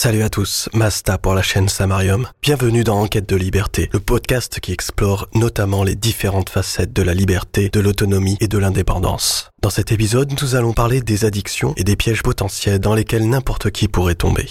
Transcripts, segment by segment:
Salut à tous, Masta pour la chaîne Samarium. Bienvenue dans Enquête de liberté, le podcast qui explore notamment les différentes facettes de la liberté, de l'autonomie et de l'indépendance. Dans cet épisode, nous allons parler des addictions et des pièges potentiels dans lesquels n'importe qui pourrait tomber.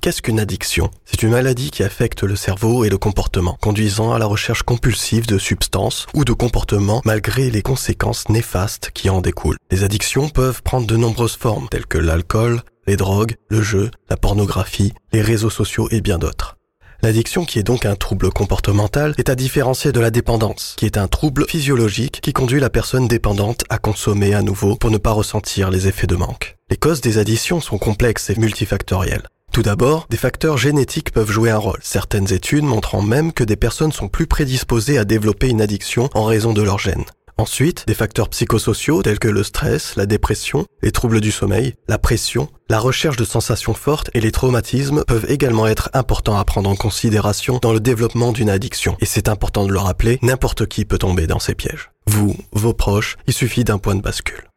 Qu'est-ce qu'une addiction? C'est une maladie qui affecte le cerveau et le comportement, conduisant à la recherche compulsive de substances ou de comportements malgré les conséquences néfastes qui en découlent. Les addictions peuvent prendre de nombreuses formes, telles que l'alcool, les drogues, le jeu, la pornographie, les réseaux sociaux et bien d'autres. L'addiction, qui est donc un trouble comportemental, est à différencier de la dépendance, qui est un trouble physiologique qui conduit la personne dépendante à consommer à nouveau pour ne pas ressentir les effets de manque. Les causes des addictions sont complexes et multifactorielles. Tout d'abord, des facteurs génétiques peuvent jouer un rôle, certaines études montrant même que des personnes sont plus prédisposées à développer une addiction en raison de leur gènes. Ensuite, des facteurs psychosociaux tels que le stress, la dépression, les troubles du sommeil, la pression, la recherche de sensations fortes et les traumatismes peuvent également être importants à prendre en considération dans le développement d'une addiction. Et c'est important de le rappeler, n'importe qui peut tomber dans ces pièges. Vous, vos proches, il suffit d'un point de bascule.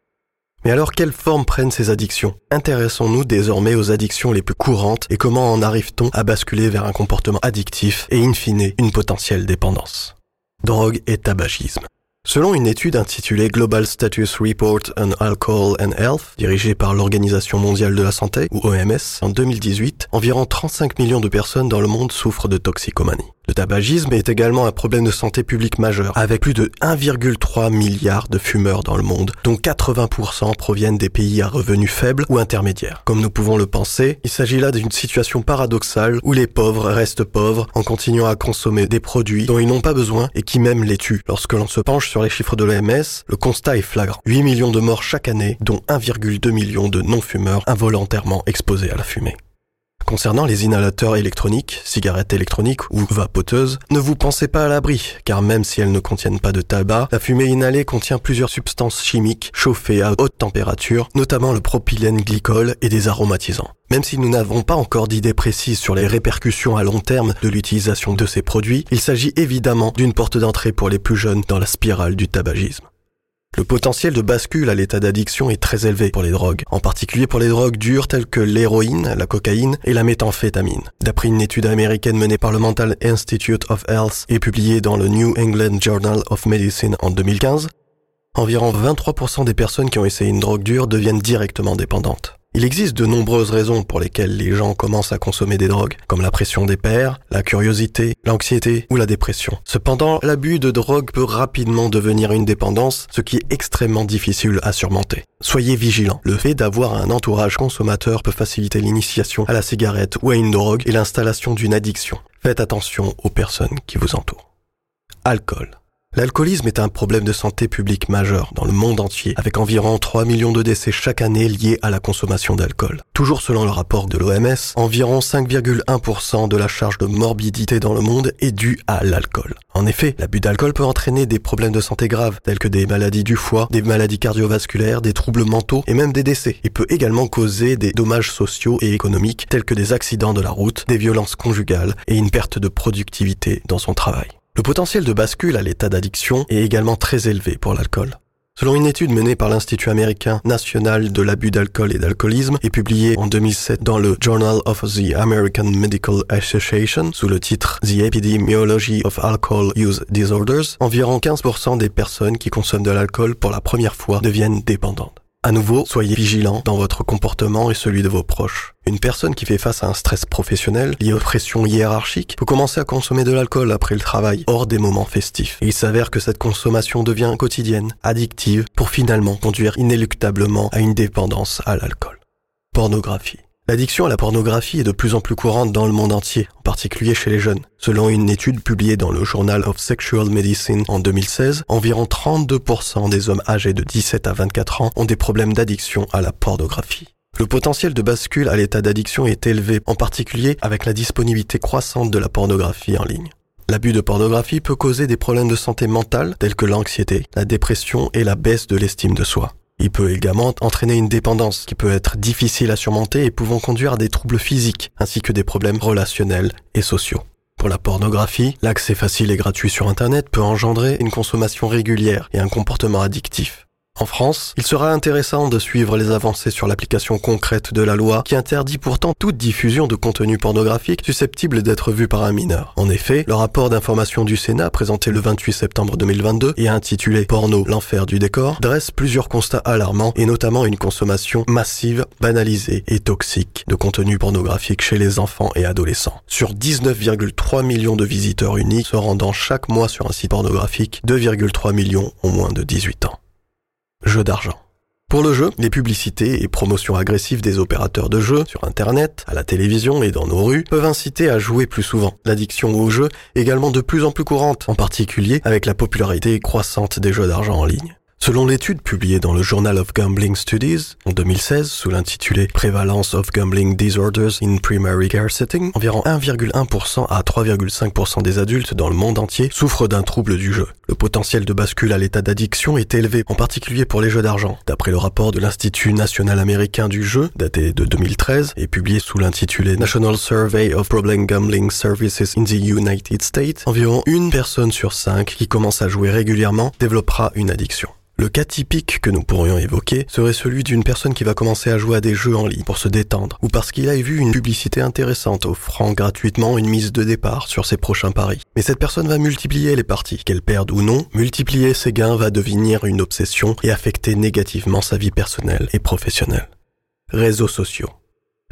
Mais alors, quelle forme prennent ces addictions? Intéressons-nous désormais aux addictions les plus courantes et comment en arrive-t-on à basculer vers un comportement addictif et in fine une potentielle dépendance? Drogue et tabagisme. Selon une étude intitulée Global Status Report on Alcohol and Health, dirigée par l'Organisation mondiale de la santé, ou OMS, en 2018, environ 35 millions de personnes dans le monde souffrent de toxicomanie. Le tabagisme est également un problème de santé publique majeur, avec plus de 1,3 milliard de fumeurs dans le monde, dont 80% proviennent des pays à revenus faibles ou intermédiaires. Comme nous pouvons le penser, il s'agit là d'une situation paradoxale où les pauvres restent pauvres en continuant à consommer des produits dont ils n'ont pas besoin et qui même les tuent. Lorsque l'on se penche sur les chiffres de l'OMS, le constat est flagrant. 8 millions de morts chaque année, dont 1,2 million de non-fumeurs involontairement exposés à la fumée. Concernant les inhalateurs électroniques, cigarettes électroniques ou vapoteuses, ne vous pensez pas à l'abri, car même si elles ne contiennent pas de tabac, la fumée inhalée contient plusieurs substances chimiques chauffées à haute température, notamment le propylène glycol et des aromatisants. Même si nous n'avons pas encore d'idée précise sur les répercussions à long terme de l'utilisation de ces produits, il s'agit évidemment d'une porte d'entrée pour les plus jeunes dans la spirale du tabagisme. Le potentiel de bascule à l'état d'addiction est très élevé pour les drogues, en particulier pour les drogues dures telles que l'héroïne, la cocaïne et la méthamphétamine. D'après une étude américaine menée par le Mental Institute of Health et publiée dans le New England Journal of Medicine en 2015, environ 23% des personnes qui ont essayé une drogue dure deviennent directement dépendantes. Il existe de nombreuses raisons pour lesquelles les gens commencent à consommer des drogues, comme la pression des pairs, la curiosité, l'anxiété ou la dépression. Cependant, l'abus de drogue peut rapidement devenir une dépendance, ce qui est extrêmement difficile à surmonter. Soyez vigilants. Le fait d'avoir un entourage consommateur peut faciliter l'initiation à la cigarette ou à une drogue et l'installation d'une addiction. Faites attention aux personnes qui vous entourent. Alcool. L'alcoolisme est un problème de santé publique majeur dans le monde entier, avec environ 3 millions de décès chaque année liés à la consommation d'alcool. Toujours selon le rapport de l'OMS, environ 5,1% de la charge de morbidité dans le monde est due à l'alcool. En effet, l'abus d'alcool peut entraîner des problèmes de santé graves, tels que des maladies du foie, des maladies cardiovasculaires, des troubles mentaux et même des décès. Il peut également causer des dommages sociaux et économiques, tels que des accidents de la route, des violences conjugales et une perte de productivité dans son travail. Le potentiel de bascule à l'état d'addiction est également très élevé pour l'alcool. Selon une étude menée par l'Institut américain national de l'abus d'alcool et d'alcoolisme et publiée en 2007 dans le Journal of the American Medical Association sous le titre The Epidemiology of Alcohol Use Disorders, environ 15% des personnes qui consomment de l'alcool pour la première fois deviennent dépendantes. À nouveau, soyez vigilants dans votre comportement et celui de vos proches. Une personne qui fait face à un stress professionnel lié aux pressions hiérarchiques peut commencer à consommer de l'alcool après le travail, hors des moments festifs. Il s'avère que cette consommation devient quotidienne, addictive, pour finalement conduire inéluctablement à une dépendance à l'alcool. Pornographie. L'addiction à la pornographie est de plus en plus courante dans le monde entier, en particulier chez les jeunes. Selon une étude publiée dans le Journal of Sexual Medicine en 2016, environ 32% des hommes âgés de 17 à 24 ans ont des problèmes d'addiction à la pornographie. Le potentiel de bascule à l'état d'addiction est élevé, en particulier avec la disponibilité croissante de la pornographie en ligne. L'abus de pornographie peut causer des problèmes de santé mentale tels que l'anxiété, la dépression et la baisse de l'estime de soi. Il peut également entraîner une dépendance qui peut être difficile à surmonter et pouvant conduire à des troubles physiques ainsi que des problèmes relationnels et sociaux. Pour la pornographie, l'accès facile et gratuit sur Internet peut engendrer une consommation régulière et un comportement addictif. En France, il sera intéressant de suivre les avancées sur l'application concrète de la loi qui interdit pourtant toute diffusion de contenu pornographique susceptible d'être vu par un mineur. En effet, le rapport d'information du Sénat présenté le 28 septembre 2022 et intitulé Porno, l'enfer du décor dresse plusieurs constats alarmants et notamment une consommation massive, banalisée et toxique de contenu pornographique chez les enfants et adolescents. Sur 19,3 millions de visiteurs uniques se rendant chaque mois sur un site pornographique, 2,3 millions ont moins de 18 ans Pour le jeu, les publicités et promotions agressives des opérateurs de jeux sur Internet, à la télévision et dans nos rues peuvent inciter à jouer plus souvent. L'addiction au jeu est également de plus en plus courante, en particulier avec la popularité croissante des jeux d'argent en ligne. Selon l'étude publiée dans le Journal of Gambling Studies en 2016 sous l'intitulé Prevalence of Gambling Disorders in Primary Care Setting, environ 1,1% à 3,5% des adultes dans le monde entier souffrent d'un trouble du jeu. Le potentiel de bascule à l'état d'addiction est élevé, en particulier pour les jeux d'argent. D'après le rapport de l'Institut national américain du jeu, daté de 2013 et publié sous l'intitulé National Survey of Problem Gambling Services in the United States, environ une personne sur cinq qui commence à jouer régulièrement développera une addiction. Le cas typique que nous pourrions évoquer serait celui d'une personne qui va commencer à jouer à des jeux en ligne pour se détendre, ou parce qu'il a vu une publicité intéressante offrant gratuitement une mise de départ sur ses prochains paris. Mais cette personne va multiplier les parties, qu'elle perde ou non, multiplier ses gains va devenir une obsession et affecter négativement sa vie personnelle et professionnelle. Réseaux sociaux.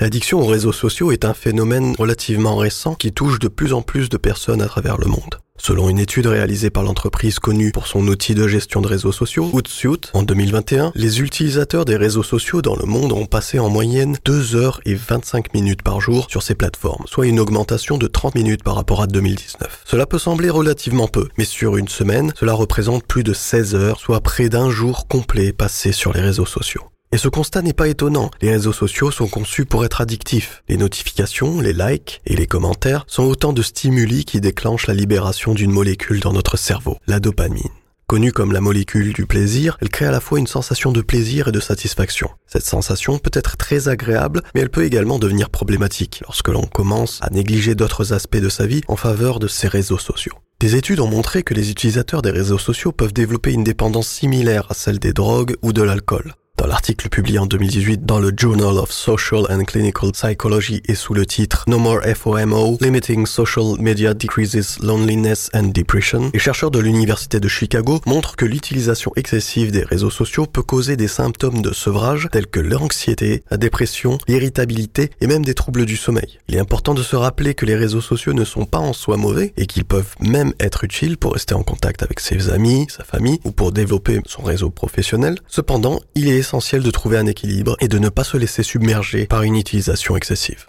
L'addiction aux réseaux sociaux est un phénomène relativement récent qui touche de plus en plus de personnes à travers le monde. Selon une étude réalisée par l'entreprise connue pour son outil de gestion de réseaux sociaux, Hootsuite, en 2021, les utilisateurs des réseaux sociaux dans le monde ont passé en moyenne 2 heures et 25 minutes par jour sur ces plateformes, soit une augmentation de 30 minutes par rapport à 2019. Cela peut sembler relativement peu, mais sur une semaine, cela représente plus de 16 heures, soit près d'un jour complet passé sur les réseaux sociaux. Et ce constat n'est pas étonnant. Les réseaux sociaux sont conçus pour être addictifs. Les notifications, les likes et les commentaires sont autant de stimuli qui déclenchent la libération d'une molécule dans notre cerveau, la dopamine. Connue comme la molécule du plaisir, elle crée à la fois une sensation de plaisir et de satisfaction. Cette sensation peut être très agréable, mais elle peut également devenir problématique lorsque l'on commence à négliger d'autres aspects de sa vie en faveur de ces réseaux sociaux. Des études ont montré que les utilisateurs des réseaux sociaux peuvent développer une dépendance similaire à celle des drogues ou de l'alcool. L'article publié en 2018 dans le Journal of Social and Clinical Psychology et sous le titre No More FOMO, Limiting Social Media Decreases Loneliness and Depression, les chercheurs de l'Université de Chicago montrent que l'utilisation excessive des réseaux sociaux peut causer des symptômes de sevrage tels que l'anxiété, la dépression, l'irritabilité et même des troubles du sommeil. Il est important de se rappeler que les réseaux sociaux ne sont pas en soi mauvais et qu'ils peuvent même être utiles pour rester en contact avec ses amis, sa famille ou pour développer son réseau professionnel. Cependant, il est essentiel de trouver un équilibre et de ne pas se laisser submerger par une utilisation excessive.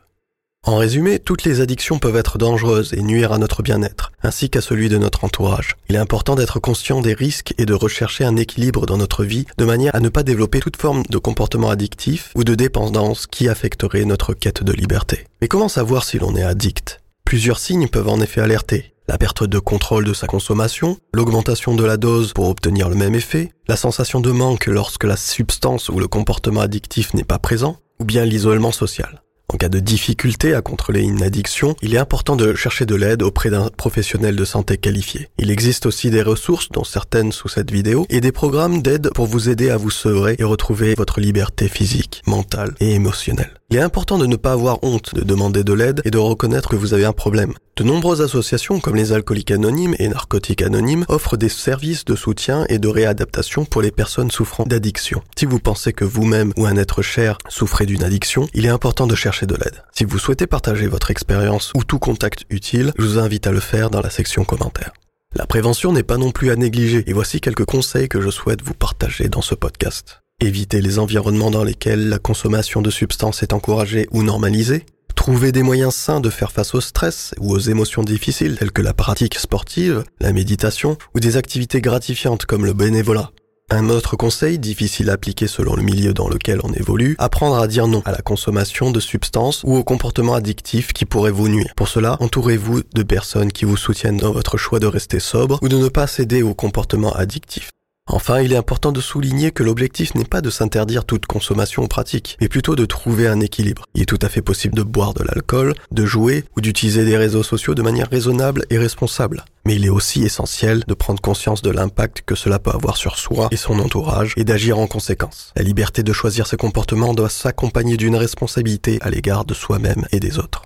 En résumé, toutes les addictions peuvent être dangereuses et nuire à notre bien-être, ainsi qu'à celui de notre entourage. Il est important d'être conscient des risques et de rechercher un équilibre dans notre vie de manière à ne pas développer toute forme de comportement addictif ou de dépendance qui affecterait notre quête de liberté. Mais comment savoir si l'on est addict? Plusieurs signes peuvent en effet alerter la perte de contrôle de sa consommation, l'augmentation de la dose pour obtenir le même effet, la sensation de manque lorsque la substance ou le comportement addictif n'est pas présent, ou bien l'isolement social. En cas de difficulté à contrôler une addiction, il est important de chercher de l'aide auprès d'un professionnel de santé qualifié. Il existe aussi des ressources, dont certaines sous cette vidéo, et des programmes d'aide pour vous aider à vous sevrer et retrouver votre liberté physique, mentale et émotionnelle. Il est important de ne pas avoir honte de demander de l'aide et de reconnaître que vous avez un problème. De nombreuses associations comme les alcooliques anonymes et narcotiques anonymes offrent des services de soutien et de réadaptation pour les personnes souffrant d'addiction. Si vous pensez que vous-même ou un être cher souffrez d'une addiction, il est important de chercher de l'aide. Si vous souhaitez partager votre expérience ou tout contact utile, je vous invite à le faire dans la section commentaires. La prévention n'est pas non plus à négliger et voici quelques conseils que je souhaite vous partager dans ce podcast. Éviter les environnements dans lesquels la consommation de substances est encouragée ou normalisée. Trouver des moyens sains de faire face au stress ou aux émotions difficiles telles que la pratique sportive, la méditation ou des activités gratifiantes comme le bénévolat. Un autre conseil, difficile à appliquer selon le milieu dans lequel on évolue, apprendre à dire non à la consommation de substances ou aux comportements addictifs qui pourraient vous nuire. Pour cela, entourez-vous de personnes qui vous soutiennent dans votre choix de rester sobre ou de ne pas céder aux comportements addictifs. Enfin, il est important de souligner que l'objectif n'est pas de s'interdire toute consommation pratique, mais plutôt de trouver un équilibre. Il est tout à fait possible de boire de l'alcool, de jouer ou d'utiliser des réseaux sociaux de manière raisonnable et responsable. Mais il est aussi essentiel de prendre conscience de l'impact que cela peut avoir sur soi et son entourage et d'agir en conséquence. La liberté de choisir ses comportements doit s'accompagner d'une responsabilité à l'égard de soi-même et des autres.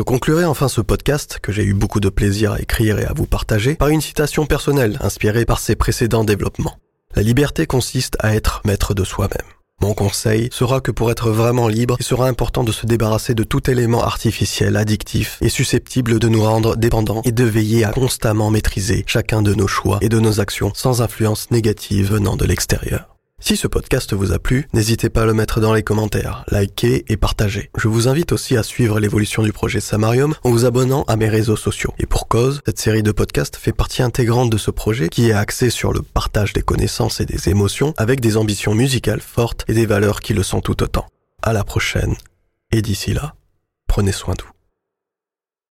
Je conclurai enfin ce podcast, que j'ai eu beaucoup de plaisir à écrire et à vous partager, par une citation personnelle inspirée par ses précédents développements. La liberté consiste à être maître de soi-même. Mon conseil sera que pour être vraiment libre, il sera important de se débarrasser de tout élément artificiel, addictif et susceptible de nous rendre dépendants et de veiller à constamment maîtriser chacun de nos choix et de nos actions sans influence négative venant de l'extérieur. Si ce podcast vous a plu, n'hésitez pas à le mettre dans les commentaires, liker et partager. Je vous invite aussi à suivre l'évolution du projet Samarium en vous abonnant à mes réseaux sociaux. Et pour cause, cette série de podcasts fait partie intégrante de ce projet qui est axé sur le partage des connaissances et des émotions avec des ambitions musicales fortes et des valeurs qui le sont tout autant. À la prochaine. Et d'ici là, prenez soin de vous.